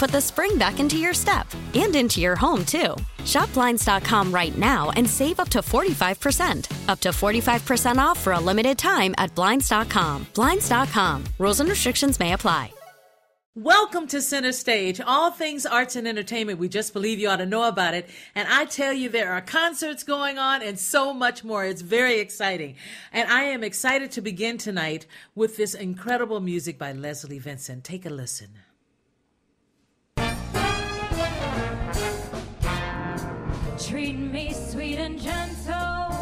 put the spring back into your step and into your home, too. Shop Blinds.com right now and save up to 45%. Up to 45% off for a limited time at Blinds.com. Blinds.com. Rules and restrictions may apply. Welcome to Center Stage, all things arts and entertainment. We just believe you ought to know about it. And I tell you, there are concerts going on and so much more. It's very exciting. And I am excited to begin tonight with this incredible music by Leslie Vincent. Take a listen. Treat me sweet and gentle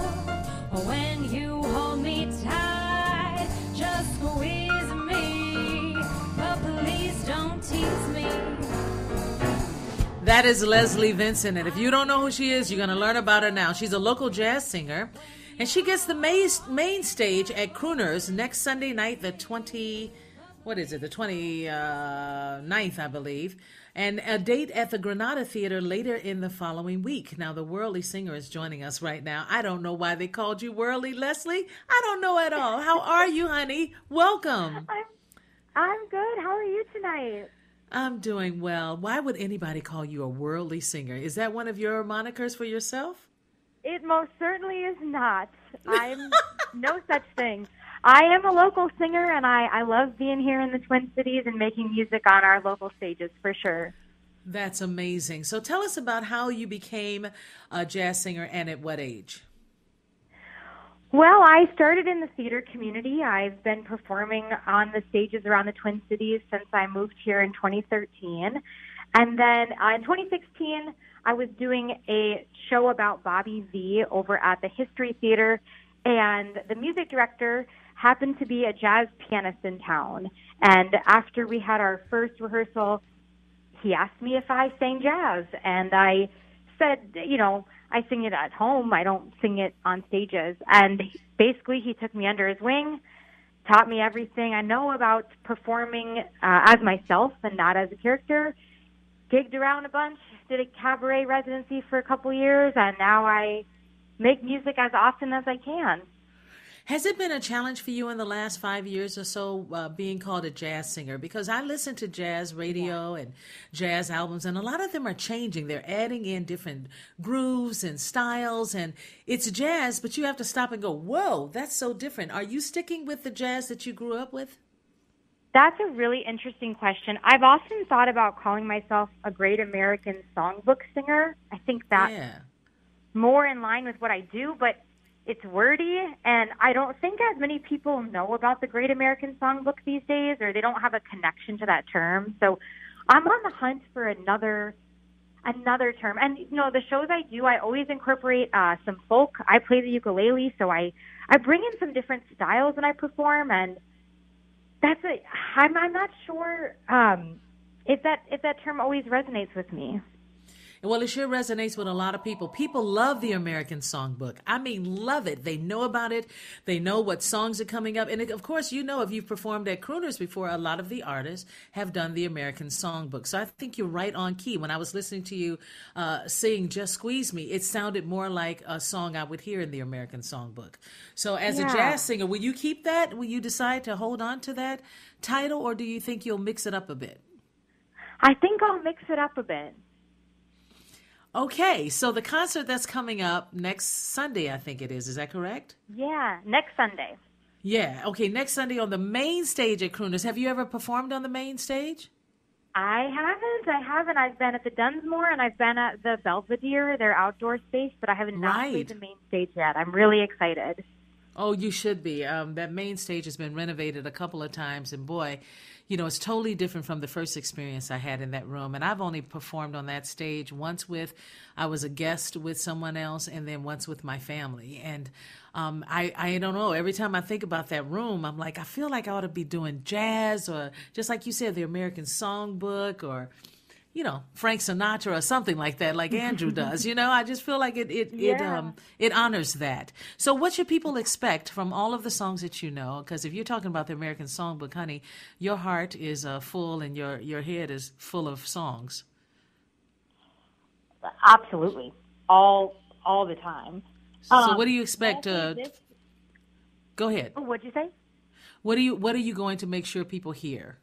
when you hold me tight. Just squeeze me, but please don't tease me. That is Leslie Vincent. And if you don't know who she is, you're going to learn about her now. She's a local jazz singer. And she gets the main, main stage at Crooners next Sunday night, the 20, what is it, the 29th, uh, I believe. And a date at the Granada Theater later in the following week. Now, the Worldly Singer is joining us right now. I don't know why they called you Worldly, Leslie. I don't know at all. How are you, honey? Welcome. I'm, I'm good. How are you tonight? I'm doing well. Why would anybody call you a worldly singer? Is that one of your monikers for yourself? It most certainly is not. I'm no such thing. I am a local singer, and I, I love being here in the Twin Cities and making music on our local stages for sure. That's amazing. So tell us about how you became a jazz singer and at what age? Well, I started in the theater community. I've been performing on the stages around the Twin Cities since I moved here in 2013. And then uh, in 2016, I was doing a show about Bobby Vee over at the History Theater, and the music director happened to be a jazz pianist in town. And after we had our first rehearsal, he asked me if I sang jazz, and I said, you know, I sing it at home. I don't sing it on stages. And basically, he took me under his wing, taught me everything I know about performing uh, as myself and not as a character. Gigged around a bunch, did a cabaret residency for a couple years, and now I make music as often as I can. Has it been a challenge for you in the last five years or so uh, being called a jazz singer? Because I listen to jazz radio yeah. and jazz albums, and a lot of them are changing. They're adding in different grooves and styles, and it's jazz, but you have to stop and go, whoa, that's so different. Are you sticking with the jazz that you grew up with? That's a really interesting question. I've often thought about calling myself a great American songbook singer. I think that's yeah. more in line with what I do, but it's wordy and I don't think as many people know about the Great American Songbook these days or they don't have a connection to that term. So I'm on the hunt for another another term. And you know, the shows I do, I always incorporate uh some folk. I play the ukulele, so I I bring in some different styles when I perform and that's a I'm I'm not sure um if that if that term always resonates with me. Well, it sure resonates with a lot of people. People love the American Songbook. I mean, love it. They know about it. They know what songs are coming up. And of course, you know, if you've performed at Crooners before, a lot of the artists have done the American Songbook. So I think you're right on key. When I was listening to you uh, sing Just Squeeze Me, it sounded more like a song I would hear in the American Songbook. So as Yeah. a jazz singer, will you keep that? Will you decide to hold on to that title or do you think you'll mix it up a bit? I think I'll mix it up a bit. Okay, so the concert that's coming up next Sunday, I think it is. Is that correct? Yeah, next Sunday. Yeah. Okay, next Sunday on the main stage at Crooners. Have you ever performed on the main stage? I haven't. I haven't. I've been at the Dunsmore and I've been at the Belvedere, their outdoor space, but I haven't not Right. played the main stage yet. I'm really excited. Oh, you should be. Um, that main stage has been renovated a couple of times, and boy, you know, it's totally different from the first experience I had in that room. And I've only performed on that stage once with, I was a guest with someone else, and then once with my family. And um, I, I don't know. Every time I think about that room, I'm like, I feel like I ought to be doing jazz, or just like you said, the American Songbook, or you know Frank Sinatra or something like that, like Andrew does. You know, I just feel like it it it um it honors that. So, what should people expect from all of the songs that you know? Because if you're talking about the American Songbook, honey, your heart is uh, full and your your head is full of songs. Absolutely, all all the time. So, Um, what do you expect? Uh, go ahead. oh, what'd you say? What do you What are you going to make sure people hear?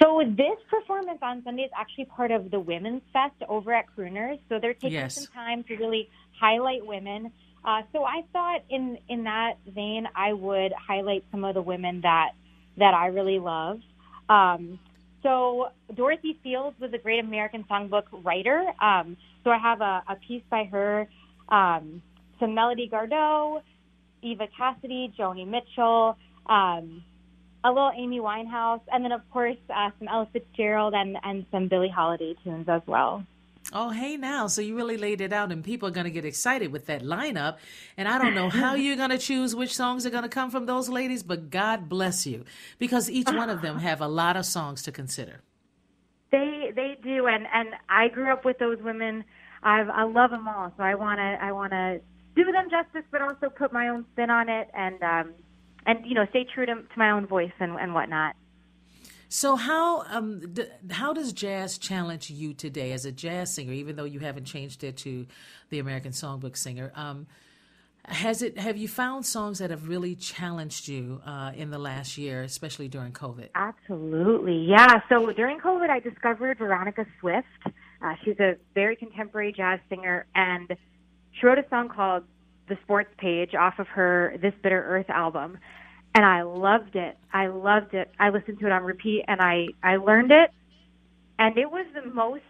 So this performance on Sunday is actually part of the Women's Fest over at Crooners. So they're taking Yes. some time to really highlight women. Uh, so I thought in in that vein, I would highlight some of the women that that I really love. Um, so Dorothy Fields was a great American Songbook writer. Um, so I have a, a piece by her, um, some Melody Gardot, Eva Cassidy, Joni Mitchell. Um, a little Amy Winehouse, and then of course uh, some Ella Fitzgerald and and some Billie Holiday tunes as well. Oh, hey now. So you really laid it out, and people are going to get excited with that lineup. And I don't know how you're going to choose which songs are going to come from those ladies, but God bless you, because each one of them have a lot of songs to consider. They they do, and and I grew up with those women. I I love them all, so I wanna I wanna do them justice, but also put my own spin on it, and um and you know stay true to, to my own voice and and whatnot. So how um d- how does jazz challenge you today as a jazz singer, even though you haven't changed it to the American Songbook singer? Um, has it have you found songs that have really challenged you uh, in the last year, especially during COVID? Absolutely, yeah. So during COVID, I discovered Veronica Swift. Uh, she's a very contemporary jazz singer, and she wrote a song called "The Sports Page" off of her "This Bitter Earth" album, and I loved it. I loved it. I listened to it on repeat, and I I learned it, and it was the most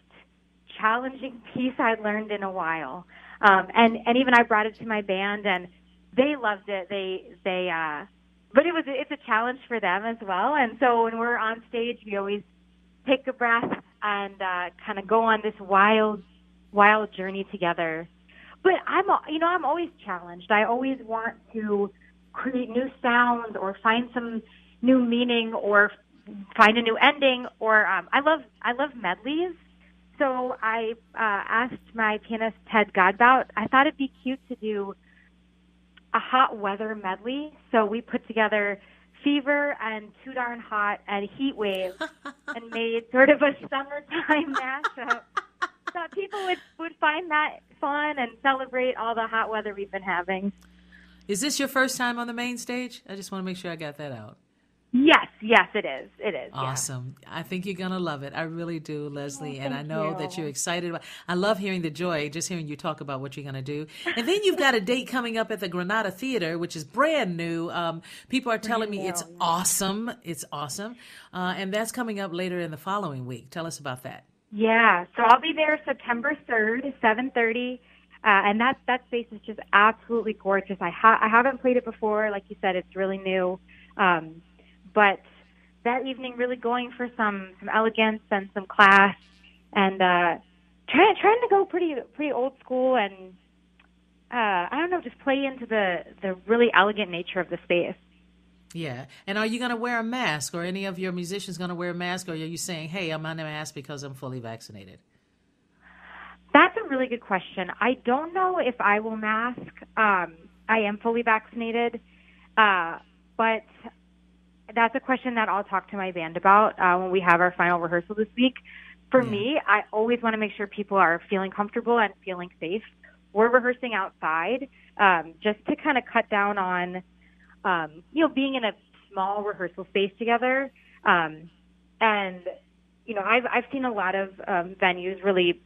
challenging piece I'd learned in a while. Um, and and even I brought it to my band, and they loved it. They they uh, but it was it's a challenge for them as well. And so when we're on stage, we always take a breath and uh, kind of go on this wild wild journey together. But I'm you know I'm always challenged. I always want to create new sounds or find some new meaning or find a new ending or um, I love I love medleys. So I uh, asked my pianist Ted Godbout. I thought it'd be cute to do a hot weather medley. So we put together Fever and Too Darn Hot and Heat Wave and made sort of a summertime mashup. Thought people would would find that fun and celebrate all the hot weather we've been having. Is this your first time on the main stage? I just want to make sure I got that out. Yes, yes, it is. It is. yeah. Awesome. I think you're going to love it. I really do, Leslie. and I know you. that you're excited about I love hearing the joy, just hearing you talk about what you're going to do. And then you've got a date coming up at the Granada Theater, which is brand new. Um, people are telling me it's awesome. It's awesome. Uh, and that's coming up later in the following week. Tell us about that. Yeah, so I'll be there September third, seven thirty, uh, and that that space is just absolutely gorgeous. I ha- I haven't played it before, like you said, it's really new, um, but that evening really going for some some elegance and some class, and uh, trying trying to go pretty pretty old school and uh, I don't know, just play into the the really elegant nature of the space. Yeah. And are you going to wear a mask or any of your musicians going to wear a mask or are you saying, hey, I'm on a mask because I'm fully vaccinated? That's a really good question. I don't know if I will mask. Um, I am fully vaccinated, uh, but that's a question that I'll talk to my band about uh, when we have our final rehearsal this week. For Yeah. me, I always want to make sure people are feeling comfortable and feeling safe. We're rehearsing outside um, just to kind of cut down on, um, you know, being in a small rehearsal space together. Um, and you know, I've I've seen a lot of um, venues really,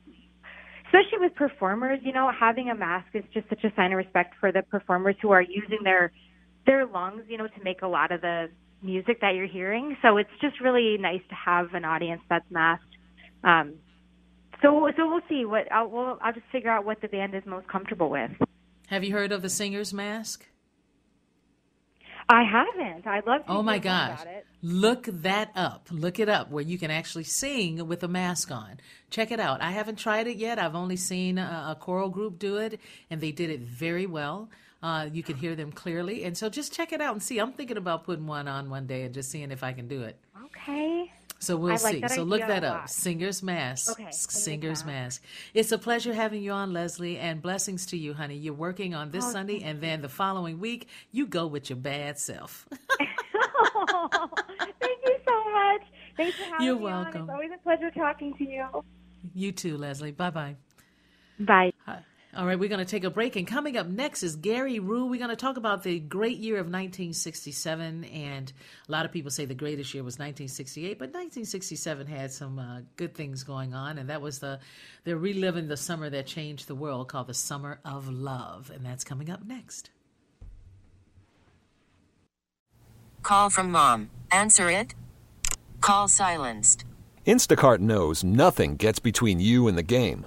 especially with performers. You know, having a mask is just such a sign of respect for the performers who are using their their lungs, you know, to make a lot of the music that you're hearing. So it's just really nice to have an audience that's masked. Um, so so we'll see what I'll we'll, I'll just figure out what the band is most comfortable with. Have you heard of the singer's mask? I haven't. I'd love to. Oh my gosh. Look that up. Look it up where you can actually sing with a mask on. Check it out. I haven't tried it yet. I've only seen a, a choral group do it, and they did it very well. Uh, you can hear them clearly. And so just check it out and see. I'm thinking about putting one on one day and just seeing if I can do it. Okay. So we'll like see. so look that up. Singer's Mask. Okay, Singer's Mask. It's a pleasure having you on, Leslie, and blessings to you, honey. You're working on Oh, this Sunday, and then the following week, you go with your bad self. Thank you so much. Thanks for having You're me on. welcome. It's always a pleasure talking to you. you too, Leslie. Bye bye. Bye. All right, we're going to take a break. And coming up next is Gary Rue. We're going to talk about the great year of 1967. And a lot of people say the greatest year was 1968, but 1967 had some uh, good things going on. And that was the, they're reliving the summer that changed the world called the Summer of Love. And that's coming up next. Call from mom. Answer it. Call silenced. Instacart knows nothing gets between you and the game.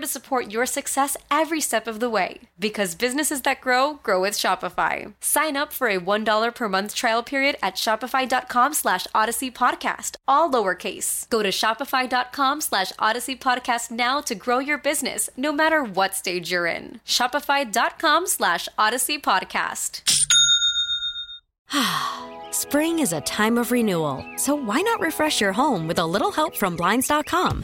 to support your success every step of the way. Because businesses that grow, grow with Shopify. Sign up for a $1 per month trial period at shopify.com slash odyssey podcast, all lowercase. Go to shopify.com slash odyssey podcast now to grow your business, no matter what stage you're in. Shopify.com slash odyssey podcast. Spring is a time of renewal, so why not refresh your home with a little help from Blinds.com?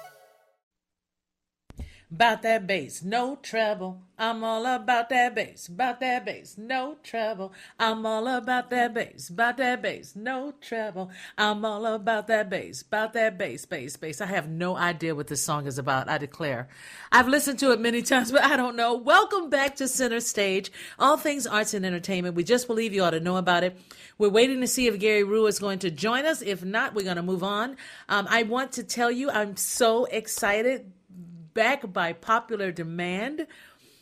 About that bass, no trouble. I'm all about that bass, about that bass, no trouble. I'm all about that bass, about that bass, no trouble. I'm all about that bass, about that bass, bass, bass. I have no idea what this song is about, I declare. I've listened to it many times, but I don't know. Welcome back to Center Stage, all things arts and entertainment. We just believe you ought to know about it. We're waiting to see if Gary Rue is going to join us. If not, we're going to move on. Um, I want to tell you, I'm so excited back by popular demand.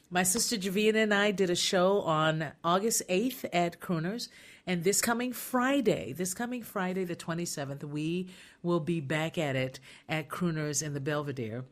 My sister Jevetta and I did a show on August 8th at Crooners, And this coming Friday, this coming Friday, the 27th, we will be back at it at Crooners in the Belvedere.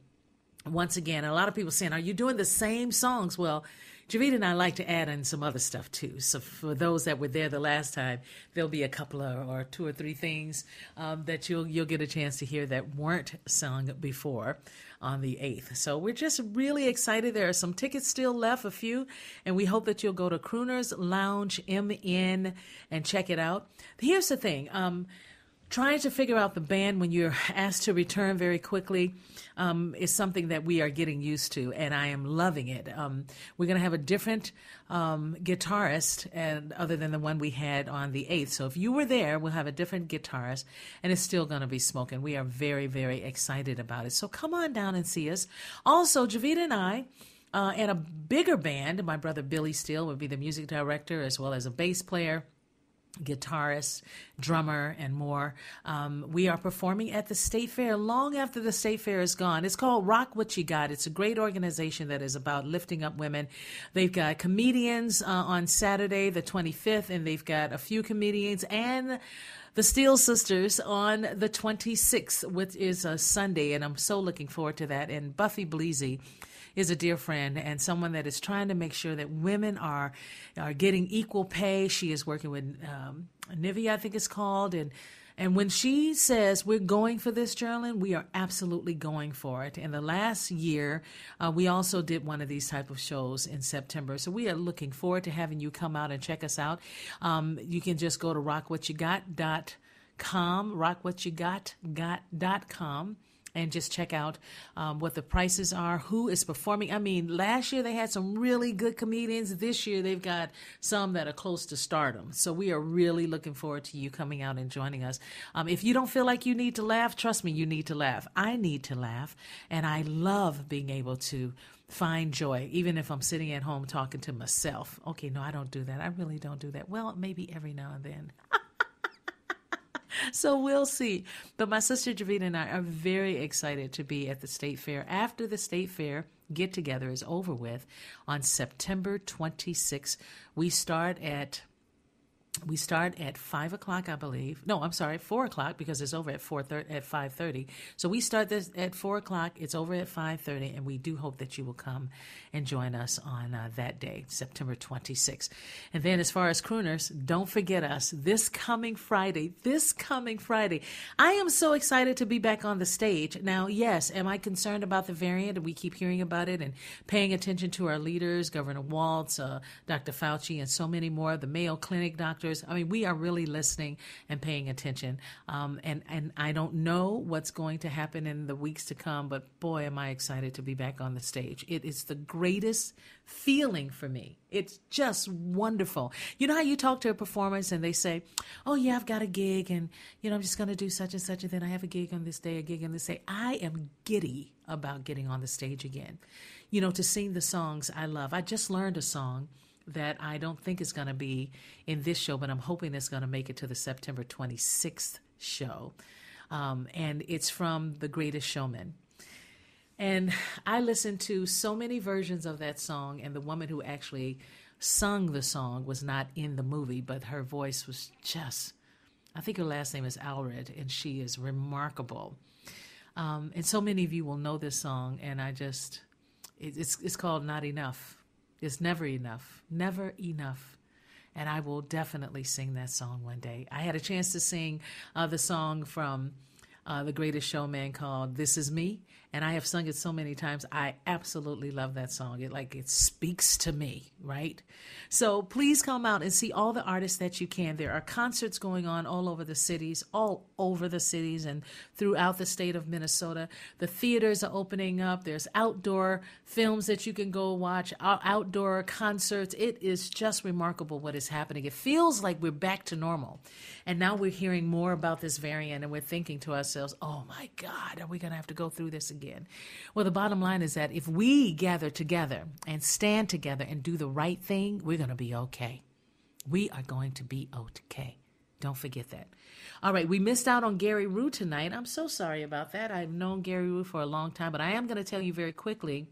Once again, a lot of people saying, Are you doing the same songs? Well, Jevetta and I like to add in some other stuff too. So for those that were there the last time, there'll be a couple of or two or three things um, that you'll you'll get a chance to hear that weren't sung before on the 8th. So we're just really excited. There are some tickets still left, a few, and we hope that you'll go to Crooners Lounge MN and check it out. Here's the thing. Um, trying to figure out the band when you're asked to return very quickly um, is something that we are getting used to, and I am loving it. Um, we're going to have a different um, guitarist, and other than the one we had on the eighth. So if you were there, we'll have a different guitarist, and it's still going to be smoking. We are very, very excited about it. So come on down and see us. Also, Jevetta and I. Uh, and a bigger band, my brother Billy Steele would be the music director as well as a bass player guitarist, drummer, and more. Um, we are performing at the State Fair long after the State Fair is gone. It's called Rock What You Got. It's a great organization that is about lifting up women. They've got comedians uh, on Saturday, the 25th, and they've got a few comedians and the Steele Sisters on the 26th, which is a Sunday, and I'm so looking forward to that. And Buffy Bleasy is a dear friend and someone that is trying to make sure that women are are getting equal pay. She is working with um, Nivi, I think it's called, and and when she says we're going for this, Geraldine, we are absolutely going for it. In the last year, uh, we also did one of these type of shows in September. So we are looking forward to having you come out and check us out. Um, you can just go to rockwhatyougot.com, rockwhatyogot.com and just check out um, what the prices are, who is performing. I mean, last year they had some really good comedians. This year they've got some that are close to stardom. So we are really looking forward to you coming out and joining us. Um, if you don't feel like you need to laugh, trust me, you need to laugh. I need to laugh, and I love being able to find joy, even if I'm sitting at home talking to myself. Okay, no, I don't do that. I really don't do that. Well, maybe every now and then. so we'll see. But my sister Jevetta and I are very excited to be at the state fair after the state fair get together is over with on September 26th. We start at we start at five o'clock, I believe. No, I'm sorry, four o'clock because it's over at four thirty at five thirty. So we start this at four o'clock. It's over at five thirty, and we do hope that you will come and join us on uh, that day, September 26th. And then, as far as crooners, don't forget us this coming Friday. This coming Friday, I am so excited to be back on the stage. Now, yes, am I concerned about the variant? We keep hearing about it and paying attention to our leaders, Governor Walz, uh, Dr. Fauci, and so many more. The Mayo Clinic I mean, we are really listening and paying attention. Um, and, and I don't know what's going to happen in the weeks to come, but boy, am I excited to be back on the stage. It is the greatest feeling for me. It's just wonderful. You know how you talk to a performance and they say, Oh, yeah, I've got a gig and, you know, I'm just going to do such and such. And then I have a gig on this day, a gig on this day. I am giddy about getting on the stage again. You know, to sing the songs I love. I just learned a song that I don't think is going to be in this show, but I'm hoping it's going to make it to the September 26th show. Um, and it's from The Greatest Showman. And I listened to so many versions of that song, and the woman who actually sung the song was not in the movie, but her voice was just, I think her last name is Allred, and she is remarkable. Um, and so many of you will know this song, and I just, it, it's, it's called Not Enough it's never enough, never enough. And I will definitely sing that song one day. I had a chance to sing uh, the song from uh, The Greatest Showman called This Is Me and I have sung it so many times. I absolutely love that song. It like it speaks to me, right? So please come out and see all the artists that you can. There are concerts going on all over the cities, all over the cities and throughout the state of Minnesota. The theaters are opening up. There's outdoor films that you can go watch, outdoor concerts. It is just remarkable what is happening. It feels like we're back to normal. And now we're hearing more about this variant and we're thinking to ourselves, "Oh my god, are we going to have to go through this again?" Again. Well, the bottom line is that if we gather together and stand together and do the right thing, we're going to be okay. We are going to be okay. Don't forget that. All right, we missed out on Gary Rue tonight. I'm so sorry about that. I've known Gary Rue for a long time, but I am going to tell you very quickly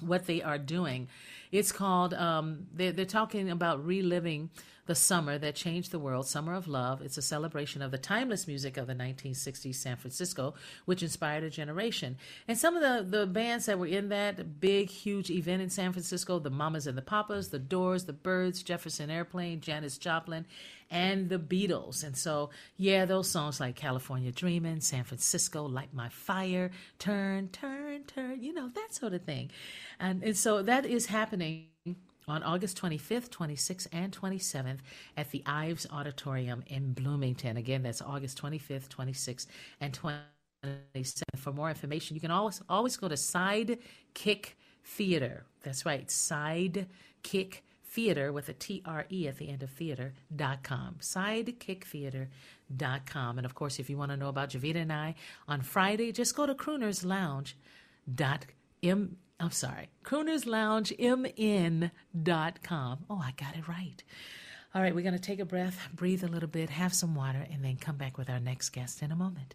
what they are doing. It's called, um, they're, they're talking about reliving the summer that changed the world, Summer of Love. It's a celebration of the timeless music of the 1960s San Francisco, which inspired a generation. And some of the, the bands that were in that big, huge event in San Francisco the Mamas and the Papas, the Doors, the Byrds, Jefferson Airplane, Janis Joplin, and the Beatles. And so, yeah, those songs like California Dreamin', San Francisco, Light My Fire, Turn, Turn, Turn, you know, that sort of thing. And, and so that is happening on August 25th, 26th, and 27th at the Ives Auditorium in Bloomington. Again, that's August 25th, 26th, and 27th. For more information, you can always always go to Sidekick Theater. That's right, Sidekick Theater with a T R E at the end of theater.com. Sidekicktheater.com. And of course, if you want to know about Jevetta and I on Friday, just go to croonerslounge.com I'm sorry, croonersloungemn.com. Oh, I got it right. All right, we're going to take a breath, breathe a little bit, have some water, and then come back with our next guest in a moment.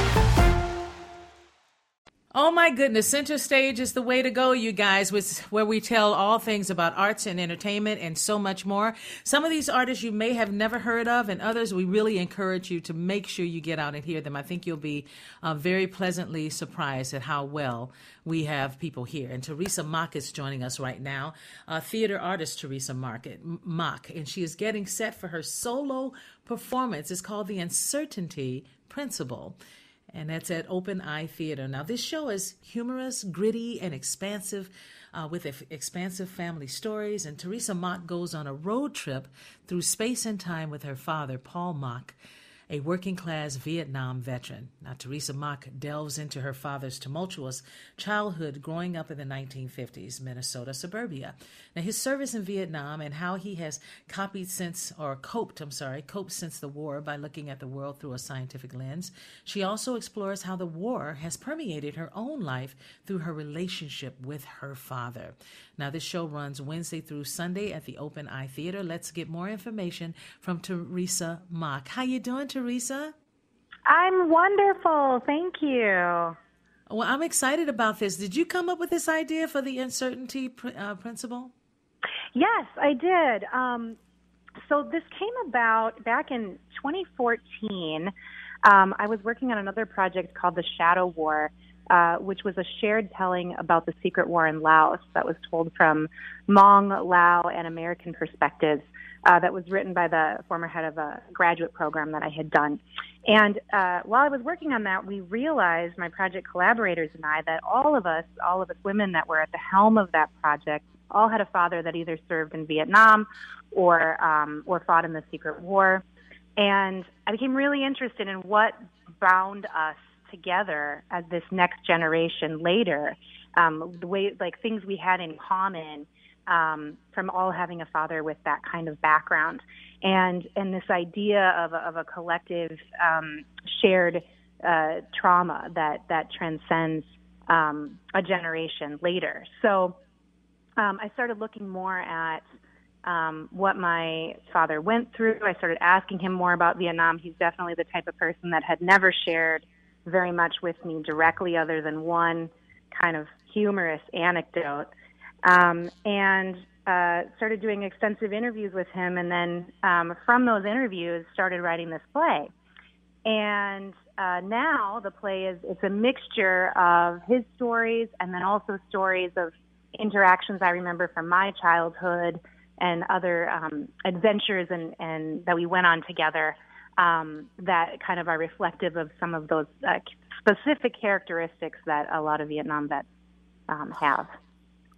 Oh my goodness, Center Stage is the way to go, you guys, with, where we tell all things about arts and entertainment and so much more. Some of these artists you may have never heard of, and others we really encourage you to make sure you get out and hear them. I think you'll be uh, very pleasantly surprised at how well we have people here. And Teresa Mock is joining us right now, uh, theater artist Teresa Market, Mock, and she is getting set for her solo performance. It's called The Uncertainty Principle and that's at Open Eye Theater. Now, this show is humorous, gritty, and expansive. Uh, with expansive family stories, and Teresa Mock goes on a road trip through space and time with her father, Paul Mock, a working class Vietnam veteran. Now, Teresa Mock delves into her father's tumultuous childhood growing up in the 1950s Minnesota suburbia. Now, his service in Vietnam and how he has copied since, or coped, I'm sorry, coped since the war by looking at the world through a scientific lens. She also explores how the war has permeated her own life through her relationship with her father. Now, this show runs Wednesday through Sunday at the Open Eye Theater. Let's get more information from Teresa Mock. How you doing, Teresa? I'm wonderful. Thank you. Well, I'm excited about this. Did you come up with this idea for the uncertainty pr- uh, principle? Yes, I did. Um, so this came about back in 2014. Um, I was working on another project called The Shadow War, uh, which was a shared telling about the secret war in Laos that was told from Hmong, Lao, and American perspectives uh, that was written by the former head of a graduate program that I had done. And uh, while I was working on that, we realized, my project collaborators and I, that all of us, all of us women that were at the helm of that project, all had a father that either served in Vietnam or um, or fought in the Secret War. And I became really interested in what bound us together as this next generation later, um, the way like things we had in common um, from all having a father with that kind of background, and and this idea of a, of a collective um, shared uh, trauma that that transcends um, a generation later. So um, I started looking more at um, what my father went through. I started asking him more about Vietnam. He's definitely the type of person that had never shared very much with me directly, other than one kind of humorous anecdote um, and uh, started doing extensive interviews with him. And then um, from those interviews, started writing this play. And uh, now the play is it's a mixture of his stories and then also stories of interactions I remember from my childhood and other um, adventures and, and that we went on together um, that kind of are reflective of some of those uh, specific characteristics that a lot of Vietnam vets um, have.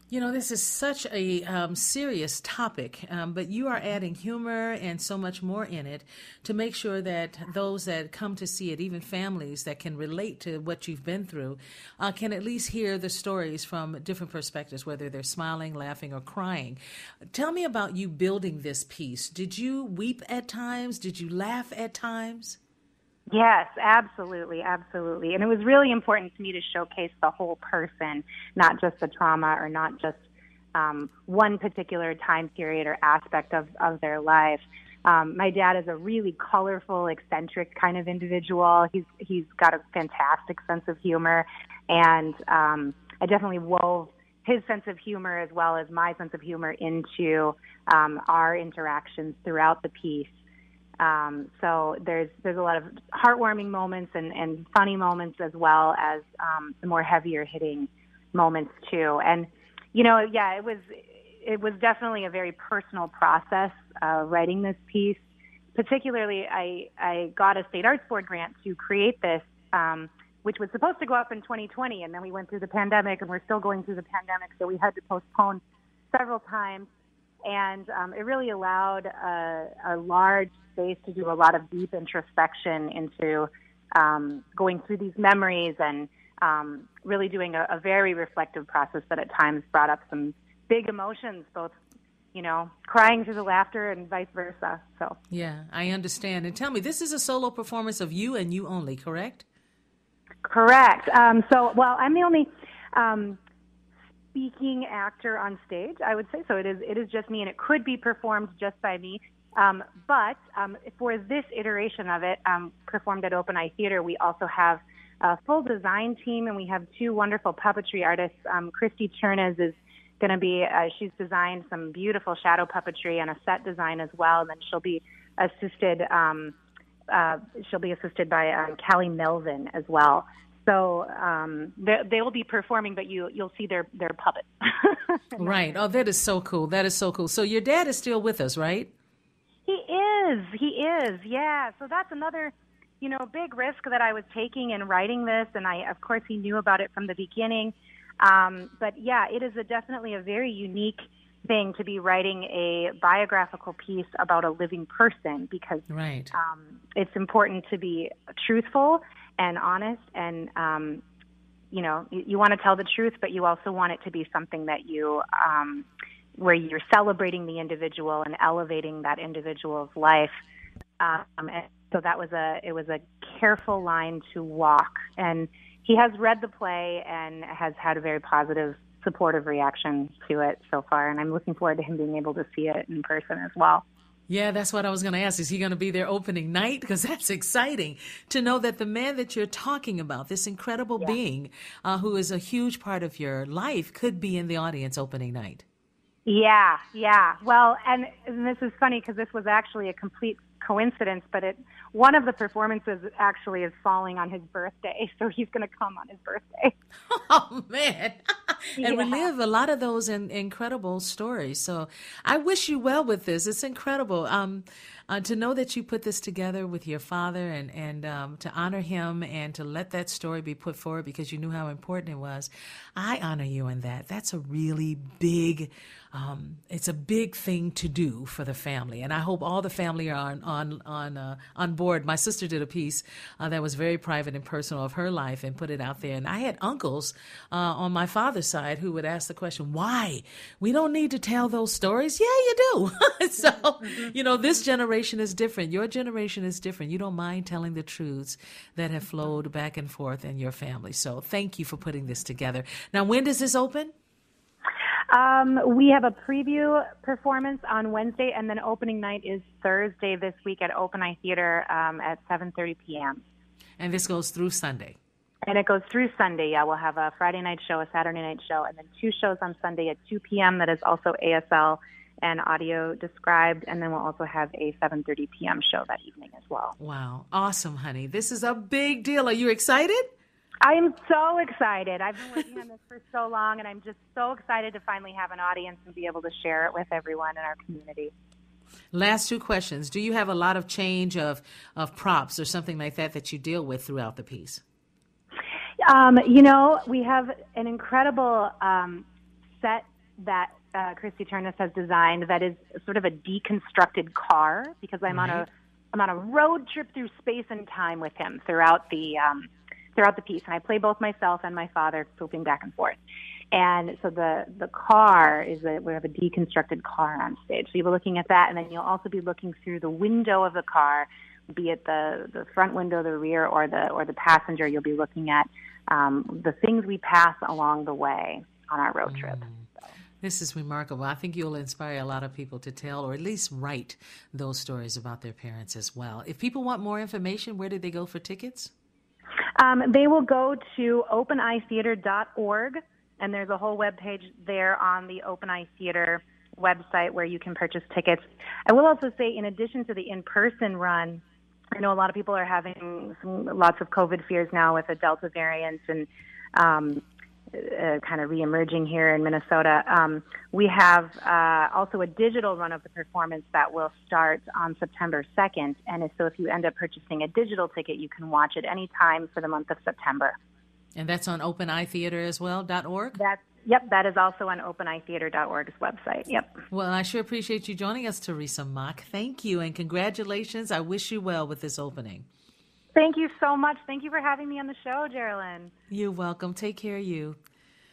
You know, this is such a um, serious topic, um, but you are adding humor and so much more in it to make sure that those that come to see it, even families that can relate to what you've been through, uh, can at least hear the stories from different perspectives, whether they're smiling, laughing, or crying. Tell me about you building this piece. Did you weep at times? Did you laugh at times? Yes, absolutely, absolutely. And it was really important to me to showcase the whole person, not just the trauma or not just um, one particular time period or aspect of, of their life. Um, my dad is a really colorful, eccentric kind of individual. He's he's got a fantastic sense of humor, and um, I definitely wove his sense of humor as well as my sense of humor into um, our interactions throughout the piece. Um, so there's there's a lot of heartwarming moments and, and funny moments as well as um, the more heavier hitting moments too. And you know, yeah, it was it was definitely a very personal process uh, writing this piece. Particularly, I I got a state arts board grant to create this, um, which was supposed to go up in 2020, and then we went through the pandemic, and we're still going through the pandemic, so we had to postpone several times and um, it really allowed a, a, large space to do a lot of deep introspection into um, going through these memories and um, really doing a, a, very reflective process that at times brought up some big emotions, both you know, crying through the laughter and vice versa. So yeah, I understand. And tell me, this is a solo performance of you and you only, correct? Correct. Um, so, well, I'm the only um, speaking actor on stage. I would say so. It is. It is just me, and it could be performed just by me. Um, but um, for this iteration of it, um, performed at Open Eye Theater, we also have a full design team, and we have two wonderful puppetry artists. Um, Christy Chernes is going to be. Uh, she's designed some beautiful shadow puppetry and a set design as well. And then she'll be assisted. Um, uh, she'll be assisted by um, Callie Melvin as well. So um, they, they will be performing, but you you'll see their their puppets. right. Oh, that is so cool. That is so cool. So your dad is still with us, right? He is. He is. Yeah. So that's another, you know, big risk that I was taking in writing this, and I, of course, he knew about it from the beginning. Um, but yeah, it is a, definitely a very unique thing to be writing a biographical piece about a living person because right. um, it's important to be truthful and honest and um, you know you, you want to tell the truth but you also want it to be something that you um, where you're celebrating the individual and elevating that individual's life. Um, and so that was a it was a careful line to walk. And he has read the play and has had a very positive supportive reaction to it so far and i'm looking forward to him being able to see it in person as well yeah, that's what I was going to ask. Is he going to be there opening night? Because that's exciting to know that the man that you're talking about, this incredible yeah. being uh, who is a huge part of your life, could be in the audience opening night. Yeah, yeah. Well, and, and this is funny because this was actually a complete coincidence, but it one of the performances actually is falling on his birthday, so he's going to come on his birthday. Oh man! and yeah. we live a lot of those in, incredible stories. So I wish you well with this. It's incredible. Um, uh, to know that you put this together with your father and and um, to honor him and to let that story be put forward because you knew how important it was. I honor you in that. That's a really big. Um, it's a big thing to do for the family, and I hope all the family are on on on uh, on board. My sister did a piece uh, that was very private and personal of her life and put it out there. And I had uncles uh, on my father's side who would ask the question, "Why? We don't need to tell those stories." Yeah, you do. so you know, this generation is different. Your generation is different. You don't mind telling the truths that have flowed back and forth in your family. So thank you for putting this together. Now, when does this open? Um, we have a preview performance on Wednesday, and then opening night is Thursday this week at Open Eye Theater um, at 7:30 p.m. And this goes through Sunday. And it goes through Sunday. Yeah, we'll have a Friday night show, a Saturday night show, and then two shows on Sunday at 2 p.m. That is also ASL and audio described, and then we'll also have a 7:30 p.m. show that evening as well. Wow, awesome, honey! This is a big deal. Are you excited? I am so excited. I've been working on this for so long, and I'm just so excited to finally have an audience and be able to share it with everyone in our community. Last two questions. Do you have a lot of change of, of props or something like that that you deal with throughout the piece? Um, you know, we have an incredible um, set that uh, Christy Turnus has designed that is sort of a deconstructed car because I'm on a I'm on a road trip through space and time with him throughout the um, throughout the piece, and I play both myself and my father swooping back and forth. And so the the car is a we have a deconstructed car on stage. So you'll be looking at that, and then you'll also be looking through the window of the car, be it the the front window, the rear, or the or the passenger. You'll be looking at um, the things we pass along the way on our road trip. This is remarkable. I think you'll inspire a lot of people to tell or at least write those stories about their parents as well. If people want more information, where do they go for tickets? Um, they will go to openeyetheatre.org, and there's a whole web page there on the Open Eye Theatre website where you can purchase tickets. I will also say, in addition to the in-person run, I know a lot of people are having some, lots of COVID fears now with the Delta variant and um, uh, kind of reemerging here in Minnesota. Um, we have uh, also a digital run of the performance that will start on September 2nd. And so if you end up purchasing a digital ticket, you can watch it anytime for the month of September. And that's on openeyetheatre as well, dot .org? That's, yep, that is also on openeyetheatre.org's website. Yep. Well, I sure appreciate you joining us, Teresa Mock. Thank you and congratulations. I wish you well with this opening. Thank you so much. Thank you for having me on the show, Geraldine. You're welcome. Take care of you.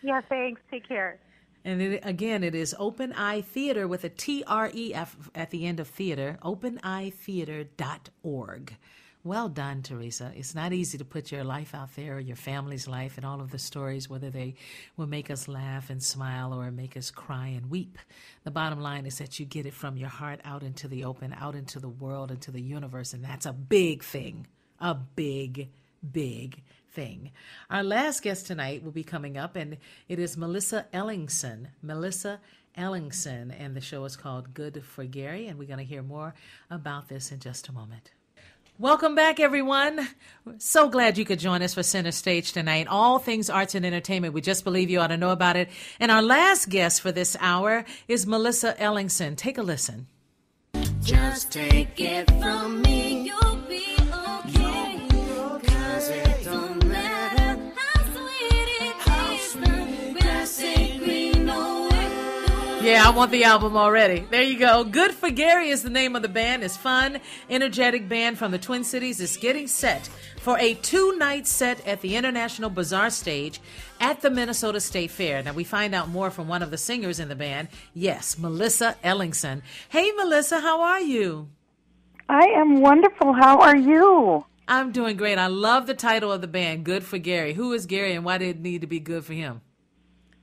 Yeah, thanks. Take care. And it, again, it is Open Eye Theatre with a T R E F at the end of theater, openeyetheatre.org. Well done, Teresa. It's not easy to put your life out there, or your family's life, and all of the stories, whether they will make us laugh and smile or make us cry and weep. The bottom line is that you get it from your heart out into the open, out into the world, into the universe, and that's a big thing. A big, big thing. Our last guest tonight will be coming up, and it is Melissa Ellingson. Melissa Ellingson, and the show is called Good for Gary, and we're going to hear more about this in just a moment. Welcome back, everyone. So glad you could join us for Center Stage tonight. All things arts and entertainment. We just believe you ought to know about it. And our last guest for this hour is Melissa Ellingson. Take a listen. Just take it from me, you'll I want the album already. There you go. Good for Gary is the name of the band. It's fun, energetic band from the Twin Cities It's getting set for a two-night set at the International Bazaar stage at the Minnesota State Fair. Now we find out more from one of the singers in the band. Yes, Melissa Ellingson. Hey Melissa, how are you? I am wonderful. How are you? I'm doing great. I love the title of the band, Good for Gary. Who is Gary and why did it need to be good for him?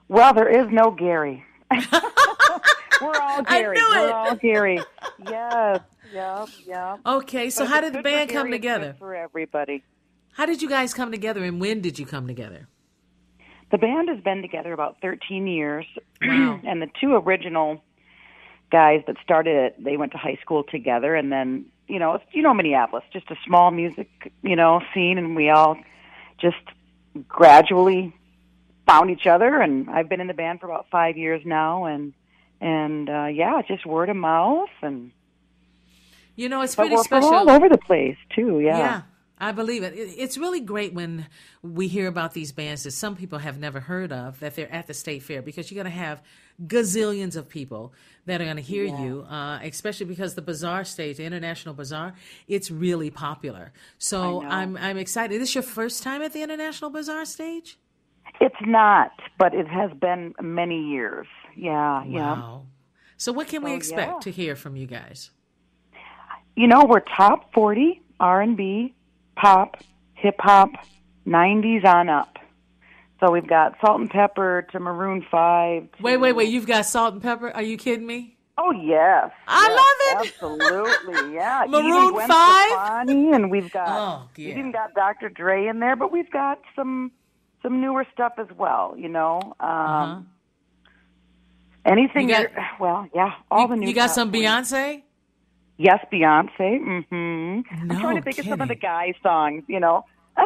Well, there is no Gary. We're all I Gary. We're all Gary. Yes, yep, yep. Okay, so But how did the band come together? For everybody. How did you guys come together and when did you come together? The band has been together about 13 years, Wow. and the two original guys that started it, they went to high school together, and then you know, you know, Minneapolis, just a small music, you know, scene, and we all just gradually found each other, and I've been in the band for about five years now, and and uh, yeah, just word of mouth, and You know, it's but pretty we're special. from all over the place too. Yeah. Yeah, I believe it. It- It's really great when we hear about these bands that some people have never heard of that they're at the state fair because you're going to have gazillions of people that are going to hear Yeah. you, uh, especially because the bazaar stage, the international bazaar, it's really popular. So. I'm I'm excited. Is this your first time at the international bazaar stage? It's not, but it has been many years. Yeah, yeah. So what can we expect yeah. to hear from you guys? You know, we're top 40 R&B, pop, hip hop, 90s on up. So we've got Salt-N-Pepa to Maroon 5. To, Wait, wait, wait! You've got Salt-N-Pepa? Are you kidding me? Oh, yes. I yes, love it. Absolutely, yeah. Maroon even 5? Stefani, and we've got Oh, we yeah. even got Dr. Dre in there, but we've got some some newer stuff as well, you know. Um Uh-huh. Anything You got- well, yeah, all you, the new you got some 40. Beyonce? Yes, Beyonce. Mm-hmm. I'm trying to think of some of the guy songs. You know,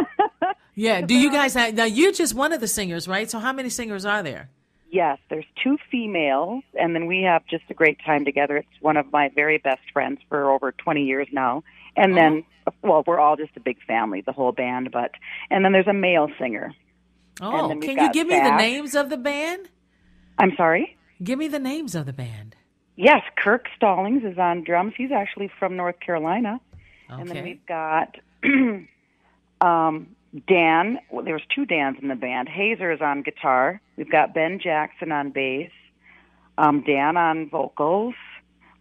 Yeah. Do you guys have, now? You're just one of the singers, right? So how many singers are there? Yes, there's two females, and then we have just a great time together. It's one of my very best friends for over 20 years now. And then, well, we're all just a big family, the whole band. But and then there's a male singer. Oh, can you give me the names of the band? I'm sorry. Give me the names of the band. Yes, Kirk Stallings is on drums. He's actually from North Carolina. Okay. And then we've got um, Dan. Well, there was two Dans in the band. Hazer is on guitar. We've got Ben Jackson on bass. Um, Dan on vocals.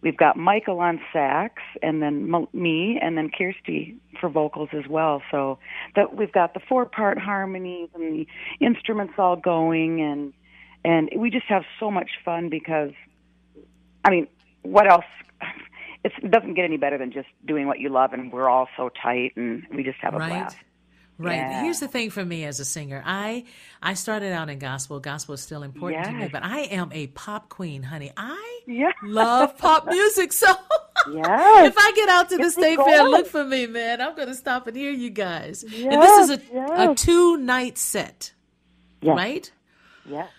We've got Michael on sax, and then m- me, and then Kirsty for vocals as well. So that we've got the four-part harmonies and the instruments all going, and and we just have so much fun because I mean, what else? It's, it doesn't get any better than just doing what you love, and we're all so tight, and we just have a Right. blast. Right. Yeah. Here's the thing for me as a singer. I I started out in gospel. Gospel is still important to me, but I am a pop queen, honey. I Yeah. love pop music. So Yes. if I get out to the state fair, look for me, man. I'm going to stop and hear you guys. and this is a, a two night set, Yes. right? Yes.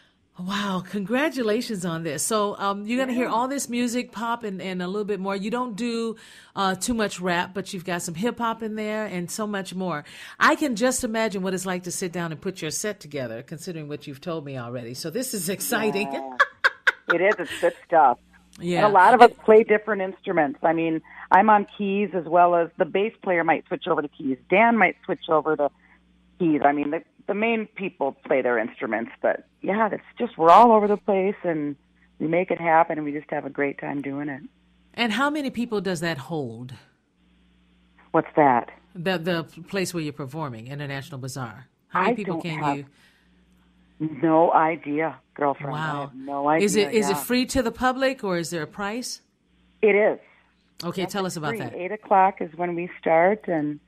Wow, congratulations on this. So um, you're going to hear all this music, pop, and, and a little bit more. You don't do uh, too much rap, but you've got some hip hop in there and so much more. I can just imagine what it's like to sit down and put your set together, considering what you've told me already. So this is exciting. It is. It's good stuff. Yeah. And a lot of us play different instruments. I mean, I'm on keys as well as the bass player might switch over to keys. Dan might switch over to keys. I mean, the the main people play their instruments, but yeah, it's just we're all over the place and we make it happen and we just have a great time doing it. And how many people does that hold? What's that? The the place where you're performing, International Bazaar. How I many people can have you? No idea, girlfriend. I Wow. no idea. Is it is it yeah. free to the public or is there a price? It is. Okay, tell us about free. that. Eight o'clock is when we start, and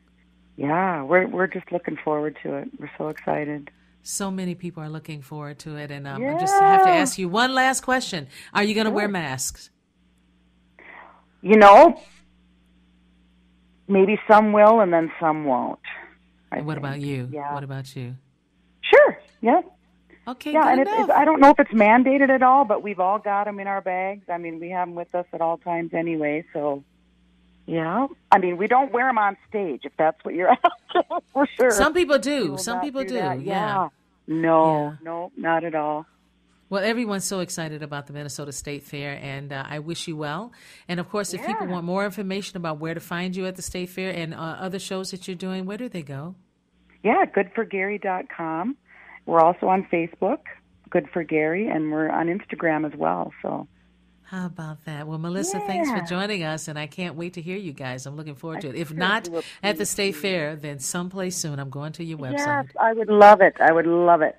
yeah, we're we're just looking forward to it. We're so excited. So many people are looking forward to it, and um, I just have to ask you one last question: Are you going to wear masks? You know, maybe some will, and then some won't. I what think. about you? Yeah. What about you? Sure. Yeah. Okay, yeah, good and it's, it's, I don't know if it's mandated at all, but we've all got them in our bags. I mean, we have them with us at all times anyway. So, yeah. I mean, we don't wear them on stage if that's what you're asking for sure. Some people do. will Some people do. that. Yeah. No, no, not at all. Well, everyone's so excited about the Minnesota State Fair, and uh, I wish you well. And of course, if people want more information about where to find you at the State Fair and uh, other shows that you're doing, where do they go? Yeah, goodforgary.com. We're also on Facebook, Good for Gary, and we're on Instagram as well. So, How about that? Well, Melissa, thanks for joining us, and I can't wait to hear you guys. I'm looking forward to it. If not at the State Fair, then someplace soon. I'm going to your website. yes, I would love it. I would love it.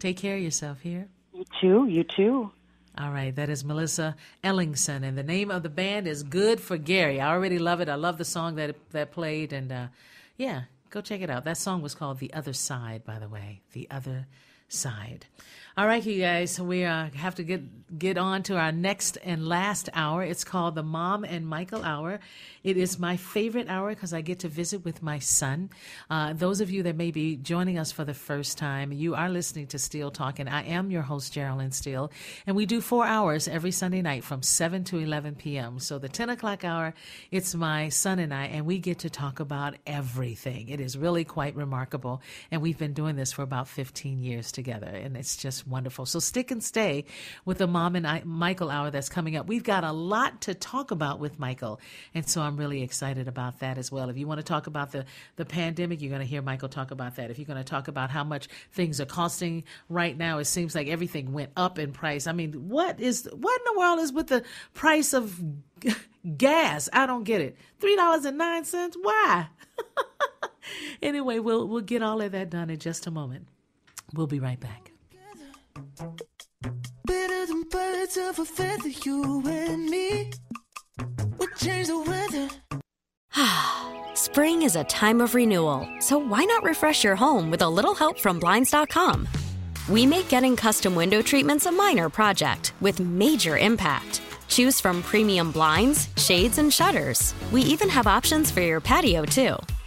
Take care of yourself here. You too. You too. All right, that is Melissa Ellingson, and the name of the band is Good for Gary. I already love it. I love the song that that played, and uh, yeah, go check it out. That song was called "The Other Side," by the way. The Other Side. All right, you guys, we uh, have to get get on to our next and last hour. It's called the Mom and Michael Hour. It is my favorite hour because I get to visit with my son. Uh, those of you that may be joining us for the first time, you are listening to Steele Talk, and I am your host, Geraldine Steele. And we do four hours every Sunday night from 7 to 11 p.m. So the 10 o'clock hour, it's my son and I, and we get to talk about everything. It is really quite remarkable. And we've been doing this for about 15 years together, and it's just wonderful. So stick and stay with the Mom and I, Michael hour that's coming up. We've got a lot to talk about with Michael, and so I'm really excited about that as well. If you want to talk about the, the pandemic, you're going to hear Michael talk about that. If you're going to talk about how much things are costing right now, it seems like everything went up in price. I mean, what is what in the world is with the price of gas? I don't get it. Three dollars and nine cents. Why? anyway, we'll we'll get all of that done in just a moment. We'll be right back. Better than birds of a feather, you and me. We change the weather. Spring is a time of renewal, so why not refresh your home with a little help from Blinds.com? We make getting custom window treatments a minor project with major impact. Choose from premium blinds, shades, and shutters. We even have options for your patio, too.